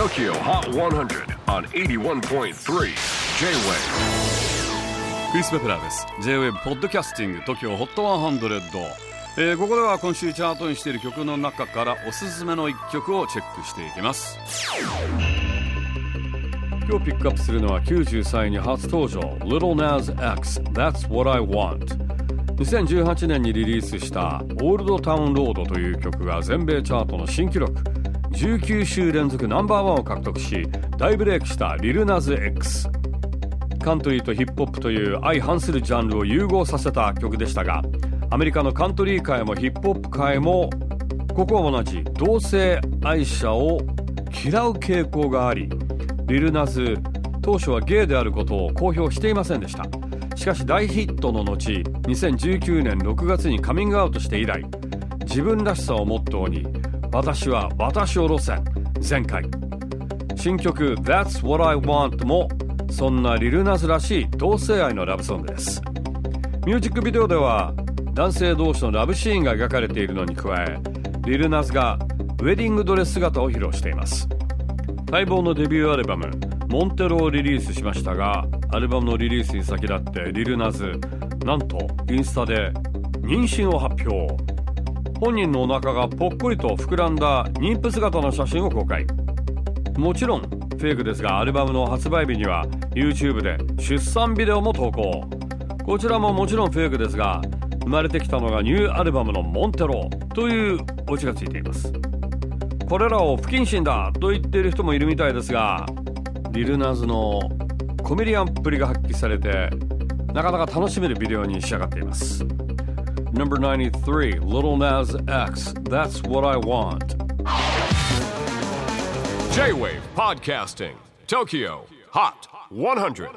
TOKYO HOT 100 on 81.3 J-WAVE クリス・ベプラーです。J-WAVE ポッドキャスティング TOKYO HOT 100、えー、ここでは今週チャートにしている曲の中からおすすめの一曲をチェックしていきます。今日ピックアップするのは93位に初登場 Little Nas X That's What I Want 2018年にリリースした「オールドタウンロード」という曲が全米チャートの新記録。19週連続ナンバーワンを獲得し大ブレイクしたリルナズ X カントリーとヒップホップという相反するジャンルを融合させた曲でしたがアメリカのカントリー界もヒップホップ界もここは同じ同性愛者を嫌う傾向がありリルナズ当初はゲイであることを公表していませんでした。しかし大ヒットの後2019年6月にカミングアウトして以来自分らしさをモットーに私は私を路線前回。新曲 That's What I Want もそんなリルナズらしい同性愛のラブソングです。ミュージックビデオでは男性同士のラブシーンが描かれているのに加えリルナズがウェディングドレス姿を披露しています。待望のデビューアルバム「モンテロ」をリリースしましたがアルバムのリリースに先立ってリルナズなんとインスタで妊娠を発表。本人のお腹がぽっこりと膨らんだ妊婦姿の写真を公開。もちろんフェイクですがアルバムの発売日には YouTube で出産ビデオも投稿。こちらももちろんフェイクですが生まれてきたのがニューアルバムの「モンテロー」というオチがついています。これらを不謹慎だと言っている人もいるみたいですがリルナーズのコメディアンっぷりが発揮されてなかなか楽しめるビデオに仕上がっています。Number 93, Little Nas X, That's What I Want. J-Wave Podcasting, Tokyo Hot 100.